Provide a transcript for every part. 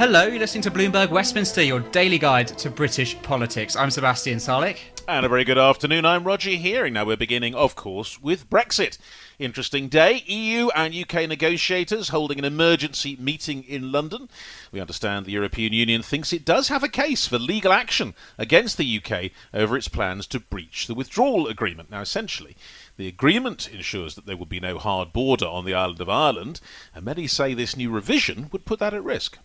Hello, you're listening to Bloomberg Westminster, your daily guide to British politics. I'm Sebastian Salek. And a very good afternoon. I'm Roger Hearing. Now, we're beginning, of course, with Brexit. Interesting day. EU and UK negotiators holding an emergency meeting in London. We understand the European Union thinks it does have a case for legal action against the UK over its plans to breach the withdrawal agreement. Now, essentially, the agreement ensures that there would be no hard border on the island of Ireland, and many say this new revision would put that at risk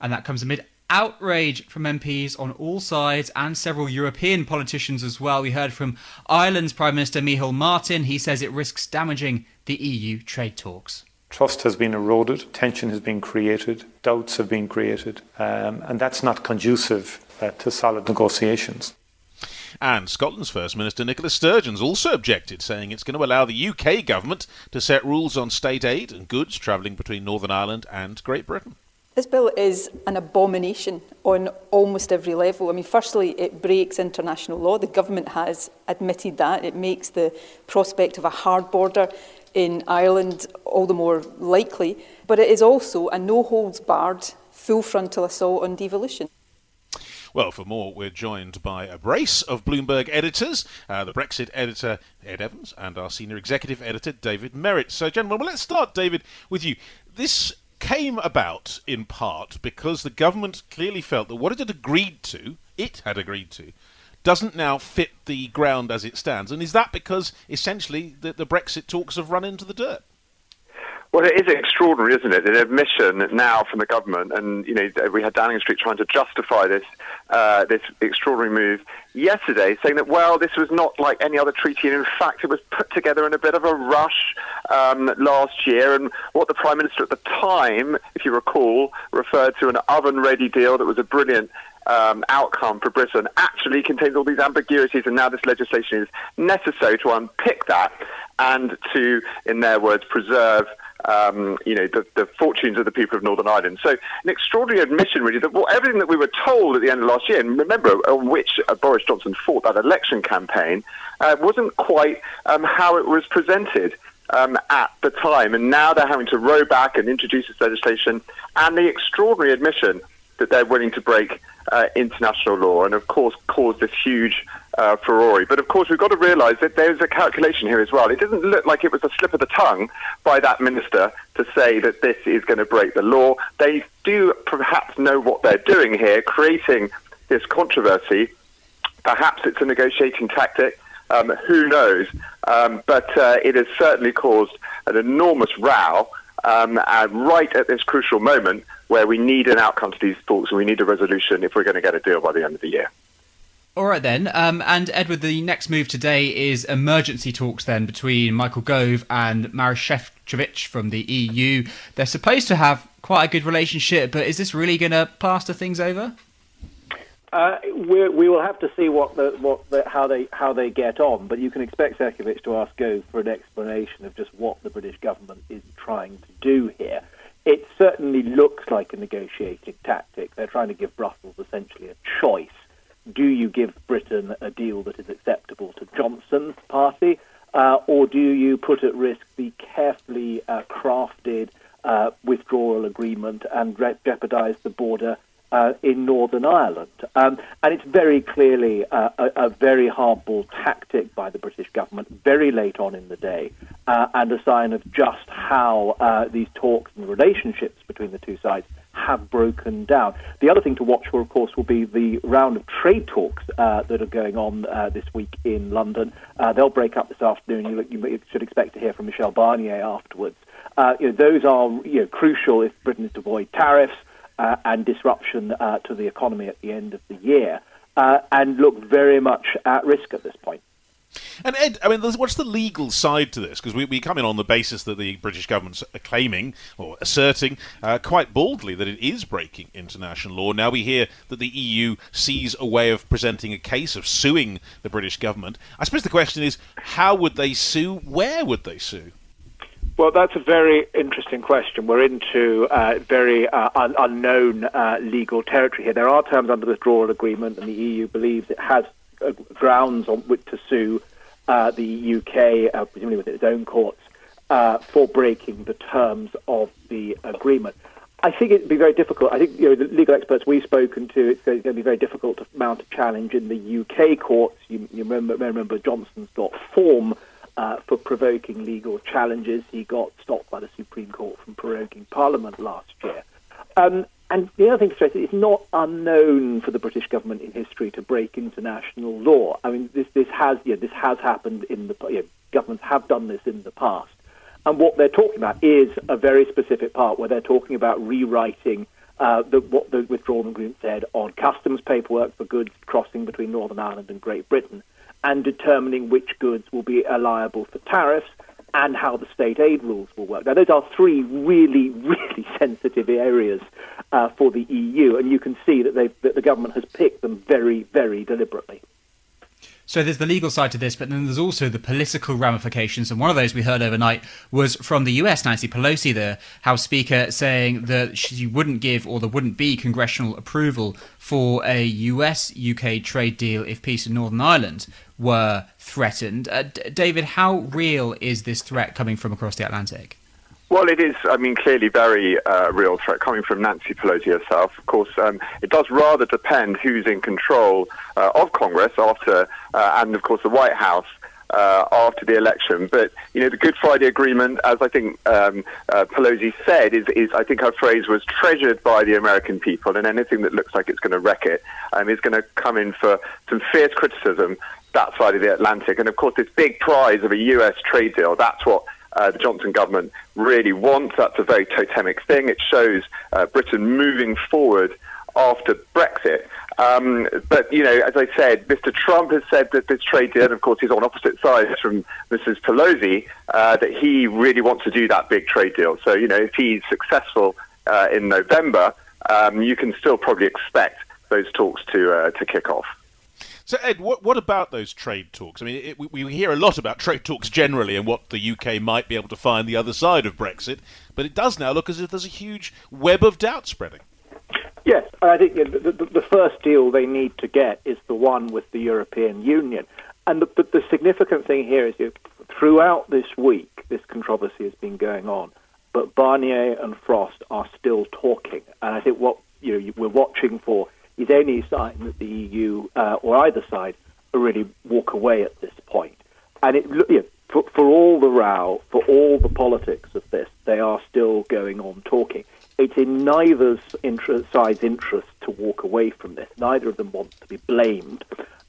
and that comes amid outrage from MPs on all sides and several European politicians as well. We heard from Ireland's Prime Minister Micheál Martin. He says it risks damaging the EU trade talks. Trust has been eroded, tension has been created, doubts have been created, um, and that's not conducive uh, to solid negotiations. And Scotland's First Minister Nicola Sturgeon's also objected, saying it's going to allow the UK government to set rules on state aid and goods travelling between Northern Ireland and Great Britain. This bill is an abomination on almost every level. I mean, firstly, it breaks international law. The government has admitted that. It makes the prospect of a hard border in Ireland all the more likely. But it is also a no-holds-barred, full frontal assault on devolution. Well, for more, we're joined by a brace of Bloomberg editors, uh, the Brexit editor Ed Evans and our senior executive editor David Merritt. So, gentlemen, well, let's start, David, with you. This came about in part because the government clearly felt that what it had agreed to, it had agreed to, doesn't now fit the ground as it stands. And is that because essentially the, the Brexit talks have run into the dirt? Well, it is extraordinary, isn't it? An admission now from the government, and you know we had Downing Street trying to justify this uh, this extraordinary move yesterday, saying that well, this was not like any other treaty, and in fact, it was put together in a bit of a rush um, last year. And what the Prime Minister at the time, if you recall, referred to an oven-ready deal that was a brilliant um, outcome for Britain actually contains all these ambiguities, and now this legislation is necessary to unpick that and to, in their words, preserve um, you know, the, the, fortunes of the people of Northern Ireland. So an extraordinary admission, really, that well, everything that we were told at the end of last year, and remember on which uh, Boris Johnson fought that election campaign, uh, wasn't quite um, how it was presented. Um, at the time, and now they're having to row back and introduce this legislation, and the extraordinary admission that they're willing to break uh, international law, and of course cause this huge uh, furore. But of course, we've got to realise that there's a calculation here as well. It doesn't look like it was a slip of the tongue by that minister to say that this is going to break the law. They do perhaps know what they're doing here, creating this controversy. Perhaps it's a negotiating tactic. Um, who knows? Um, but uh, it has certainly caused an enormous row um, right at this crucial moment where we need an outcome to these talks and we need a resolution if we're going to get a deal by the end of the year. All right then, um, and Edward, the next move today is emergency talks then between Michael Gove and Maroš Šefčovič from the EU. They're supposed to have quite a good relationship, but is this really going to plaster things over? Uh, we will have to see what the, what the, how they how they get on, but you can expect Šefčovič to ask Gove for an explanation of just what the British government is trying to do here. It certainly looks like a negotiating tactic. They're trying to give Brussels essentially a choice. Do you give Britain a deal that is acceptable to Johnson's party, uh, or do you put at risk the carefully uh, crafted uh, withdrawal agreement and re- jeopardize the border uh, in Northern Ireland. Um, and it's very clearly uh, a, a, very hardball tactic by the British government very late on in the day uh, and a sign of just how these talks and the relationships between the two sides have broken down. The other thing to watch for, of course, will be the round of trade talks uh, that are going on uh, this week in London. Uh, they'll break up this afternoon. You, you, should expect to hear from Michel Barnier afterwards. Uh, you know, those are you know, crucial if Britain is to avoid tariffs uh, and disruption uh, to the economy at the end of the year, and look very much at risk at this point. And Ed, I mean, what's the legal side to this? Because we, we come in on the basis that the British government's claiming or asserting uh, quite boldly that it is breaking international law. Now we hear that the EU sees a way of presenting a case of suing the British government. I suppose the question is, how would they sue? Where would they sue? Well, that's a very interesting question. We're into uh, very uh, un- unknown uh, legal territory here. There are terms under the withdrawal agreement, and the EU believes it has grounds on which to sue uh, the UK, uh, presumably with its own courts, uh, for breaking the terms of the agreement. I think it'd be very difficult. I think you know the legal experts we've spoken to. It's going to be very difficult to mount a challenge in the UK courts. You, you remember, remember Johnson's got form uh, for provoking legal challenges. He got stopped by the Supreme Court from proroguing Parliament last year. Um, and the other thing to stress is it's not unknown for the British government in history to break international law. I mean, this this has yeah, this has happened in the you know, governments have done this in the past. And what they're talking about is a very specific part where they're talking about rewriting uh, the, what the withdrawal agreement said on customs paperwork for goods crossing between Northern Ireland and Great Britain, and determining which goods will be liable for tariffs and how the state aid rules will work. Now, those are three really, really sensitive areas uh, for the EU, and you can see that, that the government has picked them very, very deliberately. So there's the legal side to this, but then there's also the political ramifications. And one of those we heard overnight was from the US, Nancy Pelosi, the House Speaker, saying that she wouldn't give or there wouldn't be congressional approval for a US UK trade deal if peace in Northern Ireland were threatened. Uh, David, how real is this threat coming from across the Atlantic? Well, it is, I mean, clearly very uh, real threat coming from Nancy Pelosi herself. Of course, um, it does rather depend who's in control uh, of Congress after, uh, and of course, the White House. Uh, after the election, but you know the Good Friday Agreement, as I think um, uh, Pelosi said, is, is I think her phrase was treasured by the American people, and anything that looks like it's going to wreck it um, is going to come in for some fierce criticism that side of the Atlantic. And of course, this big prize of a U.S. trade deal—that's what uh, the Johnson government really wants. That's a very totemic thing. It shows uh, Britain moving forward after Brexit. Um, but, you know, as I said, Mr. Trump has said that this trade deal, and of course he's on opposite sides from Mrs. Pelosi, uh, that he really wants to do that big trade deal. So, you know, if he's successful uh, in November, um, you can still probably expect those talks to, uh, to kick off. So, Ed, what, what about those trade talks? I mean, it, we, we hear a lot about trade talks generally and what the UK might be able to find the other side of Brexit, but it does now look as if there's a huge web of doubt spreading. Yes, I think the, the, the first deal they need to get is the one with the European Union. And the, the, the significant thing here is that throughout this week, this controversy has been going on, but Barnier and Frost are still talking. And I think what you know, we're watching for is any sign that the EU uh, or either side really walk away at this point. And it, you know, for, for all the row, for all the politics of this, they are still going on talking. It's in neither side's interest to walk away from this. Neither of them want to be blamed.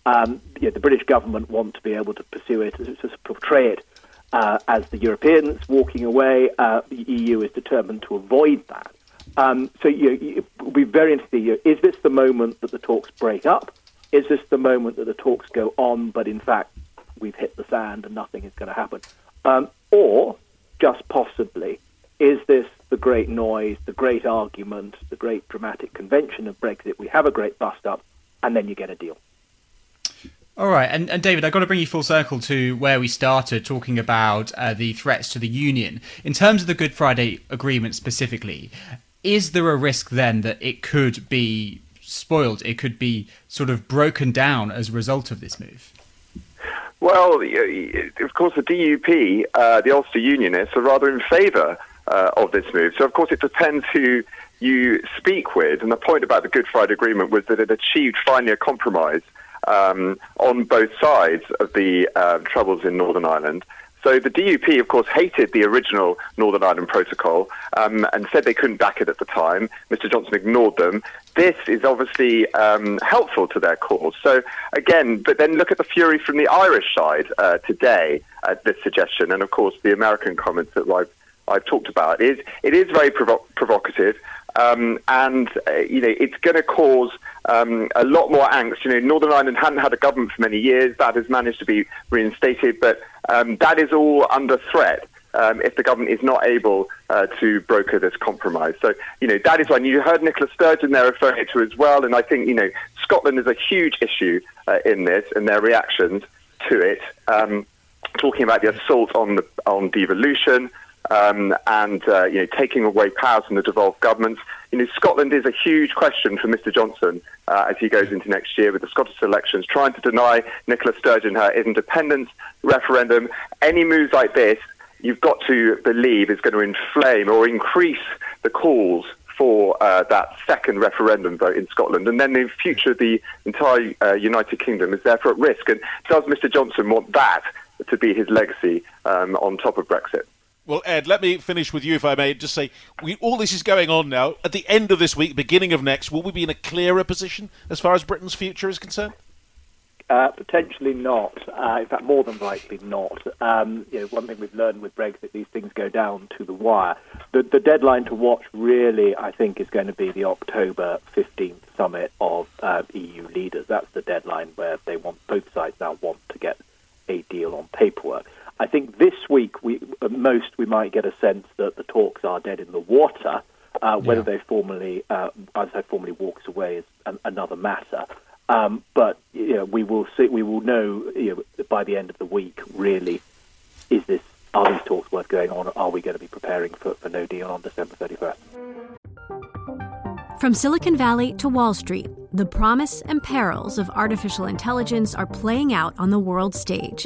Um, you know, the British government want to be able to pursue it, to portray it uh, as the Europeans walking away. Uh, the EU is determined to avoid that. Um, so you it will be very interesting. You is this the moment that the talks break up? Is this the moment that the talks go on, but in fact we've hit the sand and nothing is going to happen? Um, or just possibly, is this the great noise, the great argument, the great dramatic convention of Brexit? We have a great bust up, and then you get a deal. All right, and, and David, I've got to bring you full circle to where we started talking about uh, the threats to the union. In terms of the Good Friday Agreement specifically, is there a risk then that it could be spoiled? It could be sort of broken down as a result of this move? Well, of course, the DUP, uh, the Ulster Unionists, are rather in favour uh, of this move. So, of course, it depends who you speak with. And the point about the Good Friday Agreement was that it achieved finally a compromise um, on both sides of the uh, troubles in Northern Ireland So the DUP, of course, hated the original Northern Ireland Protocol um, and said they couldn't back it at the time. Mr. Johnson ignored them. This is obviously um, helpful to their cause. So again, but then look at the fury from the Irish side uh, today at this suggestion, and of course the American comments that I've, I've talked about. It is, it is very provo- provocative. Um, and uh, you know it's going to cause um, a lot more angst. You know, Northern Ireland hadn't had a government for many years. That has managed to be reinstated, but um, that is all under threat. Um, if the government is not able uh, to broker this compromise. So, you know, that is one. You heard Nicola Sturgeon there referring to as well, and I think, you know, Scotland is a huge issue uh, in this and their reactions to it, um, talking about the assault on, the, on devolution, um, and uh, you know taking away powers from the devolved governments. You know, Scotland is a huge question for Mr Johnson uh, as he goes into next year with the Scottish elections, trying to deny Nicola Sturgeon her independence referendum. Any moves like this, you've got to believe is going to inflame or increase the calls for uh, that second referendum vote in Scotland. And then in future, of the entire uh, United Kingdom is therefore at risk. And does Mr Johnson want that to be his legacy um, on top of Brexit? Well, Ed, let me finish with you, if I may. Just say, we, all this is going on now. At the end of this week, beginning of next, will we be in a clearer position as far as Britain's future is concerned? Uh, potentially not. Uh, in fact, more than likely not. Um, you know, one thing we've learned with Brexit, these things go down to the wire. The, the deadline to watch, really, I think, is going to be the October 15th summit of uh, EU leaders. That's the deadline where they want both sides now want to get a deal on paperwork. I think this week, we at most we might get a sense that the talks are dead in the water. Uh, whether yeah. they formally, uh, as I formally walks away, is an, another matter. Um, but you know, we will see. We will know you know, by the end of the week. Really, is this are these talks worth going on? Are we going to be preparing for, for no deal on December thirty first? From Silicon Valley to Wall Street, the promise and perils of artificial intelligence are playing out on the world stage.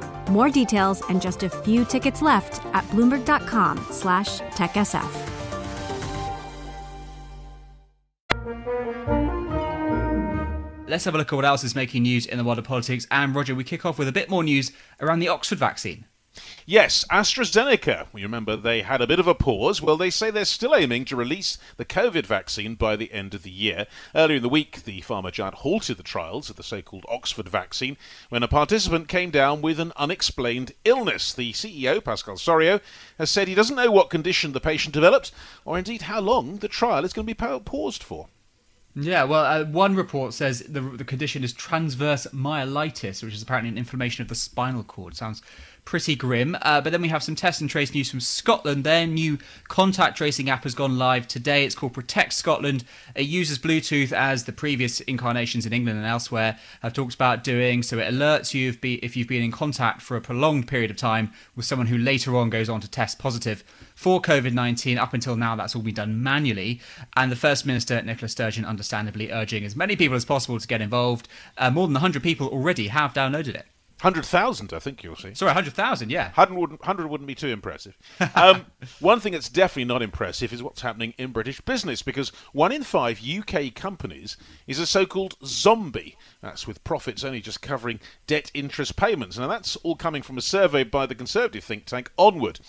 More details and just a few tickets left at bloomberg.com slash techsf. Let's have a look at what else is making news in the world of politics. And Roger, we kick off with a bit more news around the Oxford vaccine. Yes, AstraZeneca. You remember they had a bit of a pause. Well, they say they're still aiming to release the COVID vaccine by the end of the year. Earlier in the week, the pharma giant halted the trials of the so called Oxford vaccine when a participant came down with an unexplained illness. The CEO, Pascal Soriot, has said he doesn't know what condition the patient developed or indeed how long the trial is going to be paused for. Yeah, well, uh, one report says the, the condition is transverse myelitis, which is apparently an inflammation of the spinal cord. Sounds pretty grim. Uh, but then we have some test and trace news from Scotland. Their new contact tracing app has gone live today. It's called Protect Scotland. It uses Bluetooth as the previous incarnations in England and elsewhere have talked about doing. So it alerts you if, be, if you've been in contact for a prolonged period of time with someone who later on goes on to test positive for COVID 19. Up until now, that's all been done manually. And the First Minister, Nicola Sturgeon, understandably urging as many people as possible to get involved. Uh, more than 100 people already have downloaded it. Hundred thousand, I think you'll see. Sorry, hundred thousand. Yeah, hundred wouldn't, hundred wouldn't be too impressive. Um, one thing that's definitely not impressive is what's happening in British business, because one in five UK companies is a so-called zombie. That's with profits only just covering debt interest payments. Now that's all coming from a survey by the Conservative think tank Onward.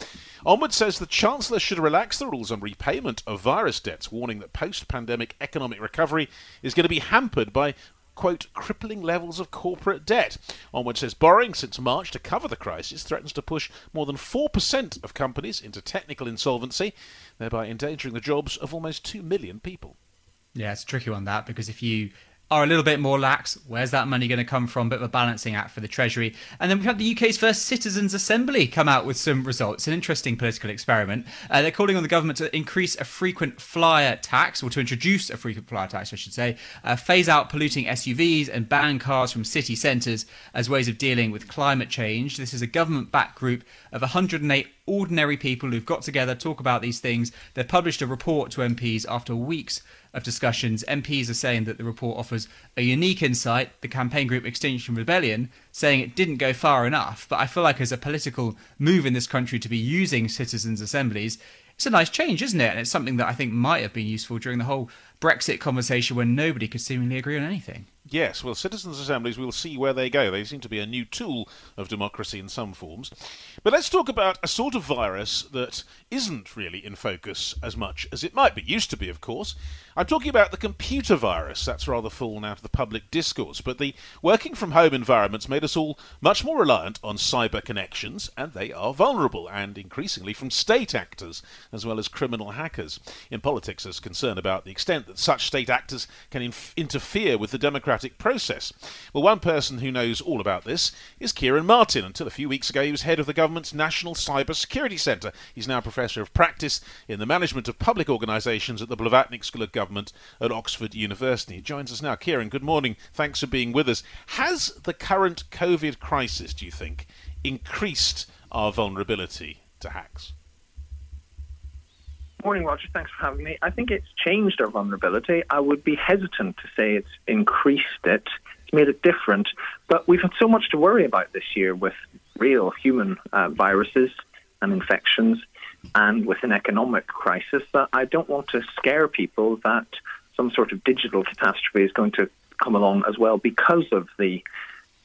Onward says the Chancellor should relax the rules on repayment of virus debts, warning that post-pandemic economic recovery is going to be hampered by quote, crippling levels of corporate debt. Onward says borrowing since March to cover the crisis threatens to push more than 4% of companies into technical insolvency, thereby endangering the jobs of almost 2 million people. Yeah, it's a tricky one, that, because if you are a little bit more lax. Where's that money going to come from? Bit of a balancing act for the Treasury. And then we've had the UK's first Citizens' Assembly come out with some results. An interesting political experiment. Uh, they're calling on the government to increase a frequent flyer tax, or to introduce a frequent flyer tax, I should say, uh, phase out polluting SUVs and ban cars from city centres as ways of dealing with climate change. This is a government backed group of 108 ordinary people who've got together, talk about these things. They've published a report to MPs after weeks of discussions. MPs are saying that the report offers a unique insight. The campaign group Extinction Rebellion saying it didn't go far enough. But I feel like as a political move in this country to be using citizens' assemblies, it's a nice change, isn't it? And it's something that I think might have been useful during the whole Brexit conversation when nobody could seemingly agree on anything. Yes, well, citizens' assemblies, we'll see where they go. They seem to be a new tool of democracy in some forms. But let's talk about a sort of virus that isn't really in focus as much as it might be. Used to be, of course. I'm talking about the computer virus. That's rather fallen out of the public discourse. But the working from home environments made us all much more reliant on cyber connections, and they are vulnerable, and increasingly from state actors as well as criminal hackers. In politics, there's concern about the extent that such state actors can inf- interfere with the democratic process. Well, one person who knows all about this is Ciaran Martin. Until a few weeks ago, he was head of the government's National Cyber Security Centre. He's now Professor of Practice in the Management of Public Organisations at the Blavatnik School of Government at Oxford University. He joins us now. Kieran, good morning. Thanks for being with us. Has the current COVID crisis, do you think, increased our vulnerability to hacks? Morning, Roger. Thanks for having me. I think it's changed our vulnerability. I would be hesitant to say it's increased it. It's made it different. But we've had so much to worry about this year with real human uh, viruses and infections and with an economic crisis that I don't want to scare people that some sort of digital catastrophe is going to come along as well because of the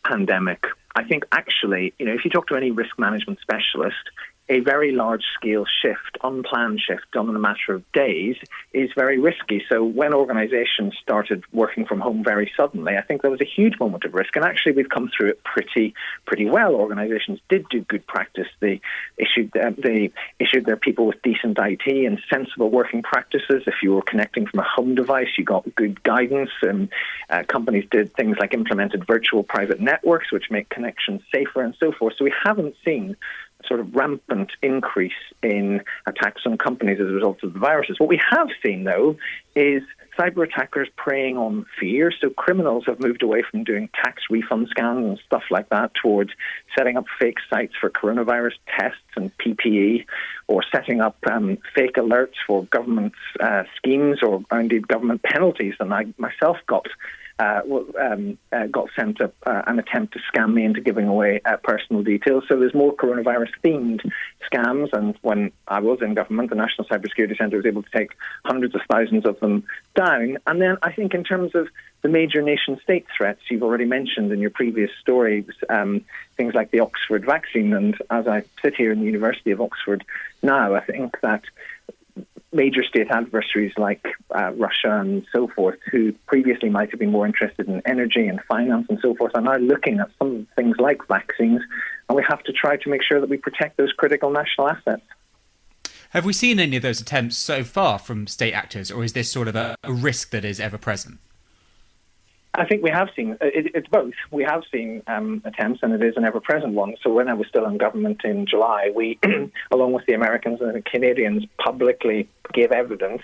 pandemic. I think actually, you know, if you talk to any risk management specialist, a very large scale shift, unplanned shift done in a matter of days is very risky. So when organizations started working from home very suddenly, I think there was a huge moment of risk. And actually we've come through it pretty pretty well. Organizations did do good practice. They issued uh, they issued their people with decent IT and sensible working practices. If you were connecting from a home device, you got good guidance. And uh, companies did things like implemented virtual private networks, which make connections safer and so forth. So we haven't seen sort of rampant increase in attacks on companies as a result of the viruses. What we have seen, though, is cyber attackers preying on fear. So criminals have moved away from doing tax refund scams and stuff like that towards setting up fake sites for coronavirus tests and PPE, or setting up um, fake alerts for government uh, schemes or indeed government penalties. And I myself got uh, um, uh, got sent a, uh, an attempt to scam me into giving away uh, personal details. So there's more coronavirus themed scams. And when I was in government, the National Cybersecurity Centre was able to take hundreds of thousands of them down. And then I think in terms of the major nation state threats you've already mentioned in your previous stories, um, things like the Oxford vaccine. And as I sit here in the University of Oxford now, I think that major state adversaries like uh, Russia and so forth, who previously might have been more interested in energy and finance and so forth, are now looking at some things like vaccines, and we have to try to make sure that we protect those critical national assets. Have we seen any of those attempts so far from state actors, or is this sort of a, a risk that is ever present? I think we have seen it, it's both. We have seen um, attempts, and it is an ever-present one. So when I was still in government in July, we, along with the Americans and the Canadians, publicly gave evidence,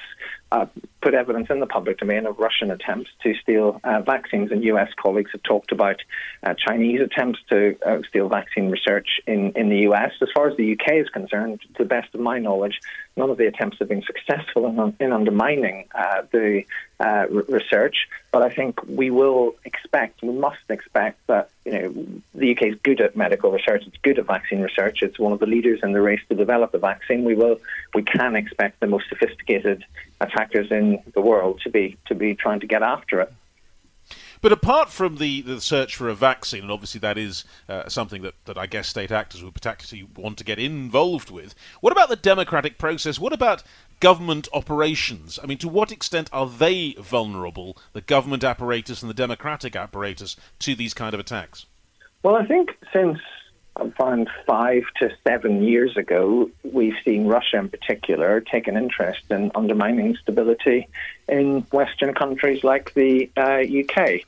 uh, put evidence in the public domain of Russian attempts to steal uh, vaccines. And US colleagues have talked about uh, Chinese attempts to uh, steal vaccine research in, in the US. As far as the UK is concerned, to the best of my knowledge, none of the attempts have been successful in, in undermining uh, the uh, research. But I think we will expect, we must expect that you know the UK is good at medical research. It's good at vaccine research. It's one of the leaders in the race to develop a vaccine. We will, we can expect the most sophisticated attackers in the world to be to be trying to get after it. But apart from the, the search for a vaccine, and obviously that is uh, something that, that I guess state actors would particularly want to get involved with, what about the democratic process? What about government operations? I mean, to what extent are they vulnerable, the government apparatus and the democratic apparatus, to these kind of attacks? Well, I think since around five to seven years ago, we've seen Russia in particular take an interest in undermining stability in Western countries like the uh, UK.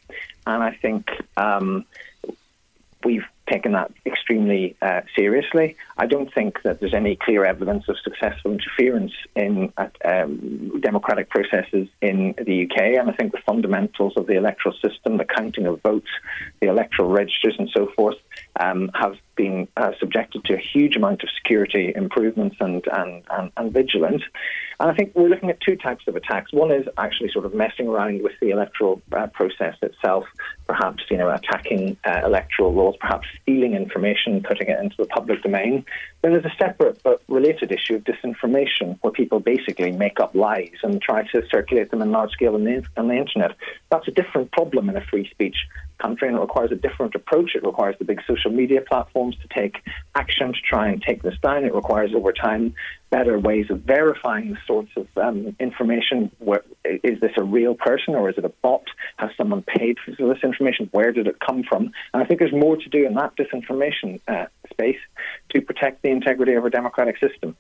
And I think um, we've taken that extremely uh, seriously. I don't think that there's any clear evidence of successful interference in uh, um, democratic processes in the UK. And I think the fundamentals of the electoral system, the counting of votes, the electoral registers, and so forth, um, have been uh, subjected to a huge amount of security improvements and, and, and, and, vigilance. And I think we're looking at two types of attacks. One is actually sort of messing around with the electoral uh, process itself, perhaps you know attacking uh, electoral rolls, perhaps stealing information, putting it into the public domain. Then there's a separate but related issue of disinformation, where people basically make up lies and try to circulate them in large scale on the, on the internet. That's a different problem in a free speech country, and it requires a different approach. It requires the big social media platforms to take action to try and take this down. It requires, over time, better ways of verifying the sorts of um, information. Where, is this a real person or is it a bot? Has someone paid for this information? Where did it come from? And I think there's more to do in that disinformation uh, space to protect the integrity of our democratic system.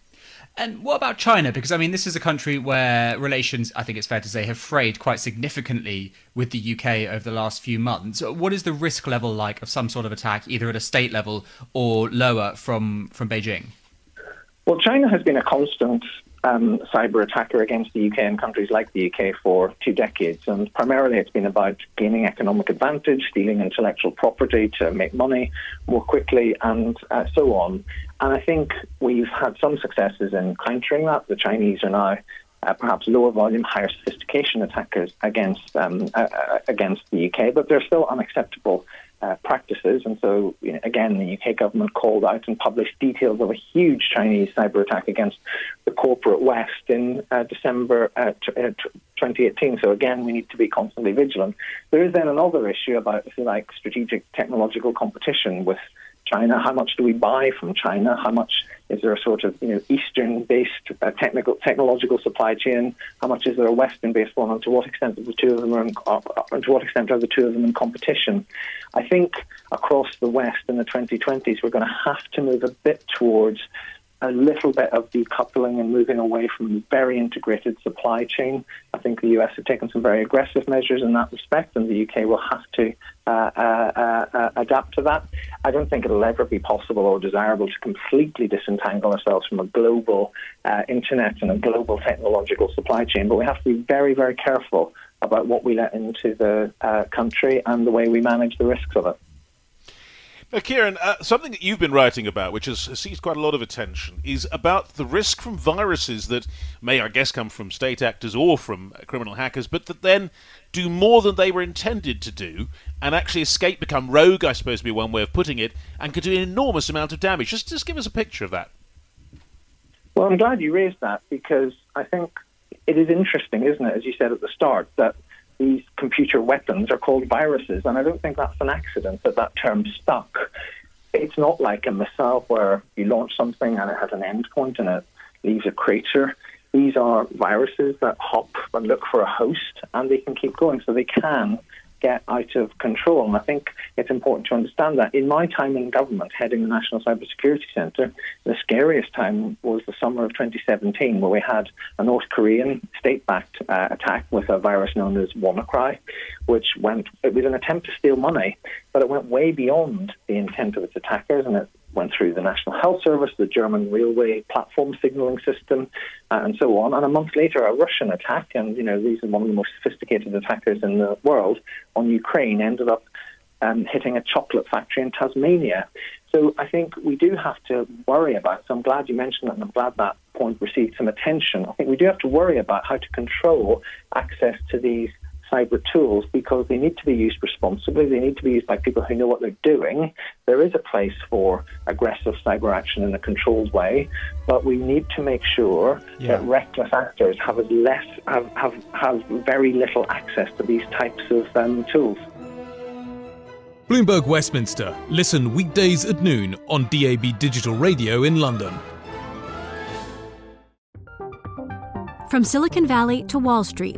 And what about China? Because I mean, this is a country where relations, I think it's fair to say, have frayed quite significantly with the UK over the last few months. What is the risk level like of some sort of attack, either at a state level or lower from from Beijing? Well, China has been a constant um, cyber attacker against the UK and countries like the UK for two decades. And primarily it's been about gaining economic advantage, stealing intellectual property to make money more quickly, and uh, so on. And I think we've had some successes in countering that. The Chinese are now uh, perhaps lower volume, higher sophistication attackers against um, uh, uh against the UK, but they're still unacceptable uh, practices. And so, you know, again, the UK government called out and published details of a huge Chinese cyber attack against the corporate West in uh, December uh, t- uh, t- 2018. So, again, we need to be constantly vigilant. There is then another issue about, if you like, strategic technological competition with China? How much do we buy from China? How much is there a sort of you know Eastern-based uh, technical technological supply chain? How much is there a Western-based one? And to what extent are the two of them are in, uh, to what extent are the two of them in competition? I think across the West in the 2020s, we're going to have to move a bit towards a little bit of decoupling and moving away from very integrated supply chain. I think the US have taken some very aggressive measures in that respect, and the UK will have to uh, uh, uh, adapt to that. I don't think it'll ever be possible or desirable to completely disentangle ourselves from a global uh, internet and a global technological supply chain, but we have to be very, very careful about what we let into the uh, country and the way we manage the risks of it. Now, Ciaran, uh, something that you've been writing about, which has seized quite a lot of attention, is about the risk from viruses that may, I guess, come from state actors or from criminal hackers, but that then do more than they were intended to do and actually escape, become rogue, I suppose would be one way of putting it, and could do an enormous amount of damage. Just, just give us a picture of that. Well, I'm glad you raised that because I think it is interesting, isn't it, as you said at the start, that these computer weapons are called viruses, and I don't think that's an accident that that term stuck. It's not like a missile where you launch something and it has an endpoint and it leaves a crater. These are viruses that hop and look for a host, and they can keep going, so they can get out of control. And I think it's important to understand that. In my time in government, heading the National Cybersecurity Centre, the scariest time was the summer of 2017, where we had a North Korean state-backed uh, attack with a virus known as WannaCry, which went. It was an attempt to steal money, but it went way beyond the intent of its attackers, and it went through the National Health Service, the German railway platform signaling system, uh, and so on. And a month later, a Russian attack, and you know these are one of the most sophisticated attackers in the world on Ukraine, ended up um, hitting a chocolate factory in Tasmania. So I think we do have to worry about. So I'm glad you mentioned that, and I'm glad that point received some attention. I think we do have to worry about how to control access to these cyber tools because they need to be used responsibly. They need to be used by people who know what they're doing. There is a place for aggressive cyber action in a controlled way, but we need to make sure yeah. that reckless actors have as less have, have have very little access to these types of um, tools. Bloomberg Westminster. Listen weekdays at noon on DAB Digital Radio in London. From Silicon Valley to Wall Street,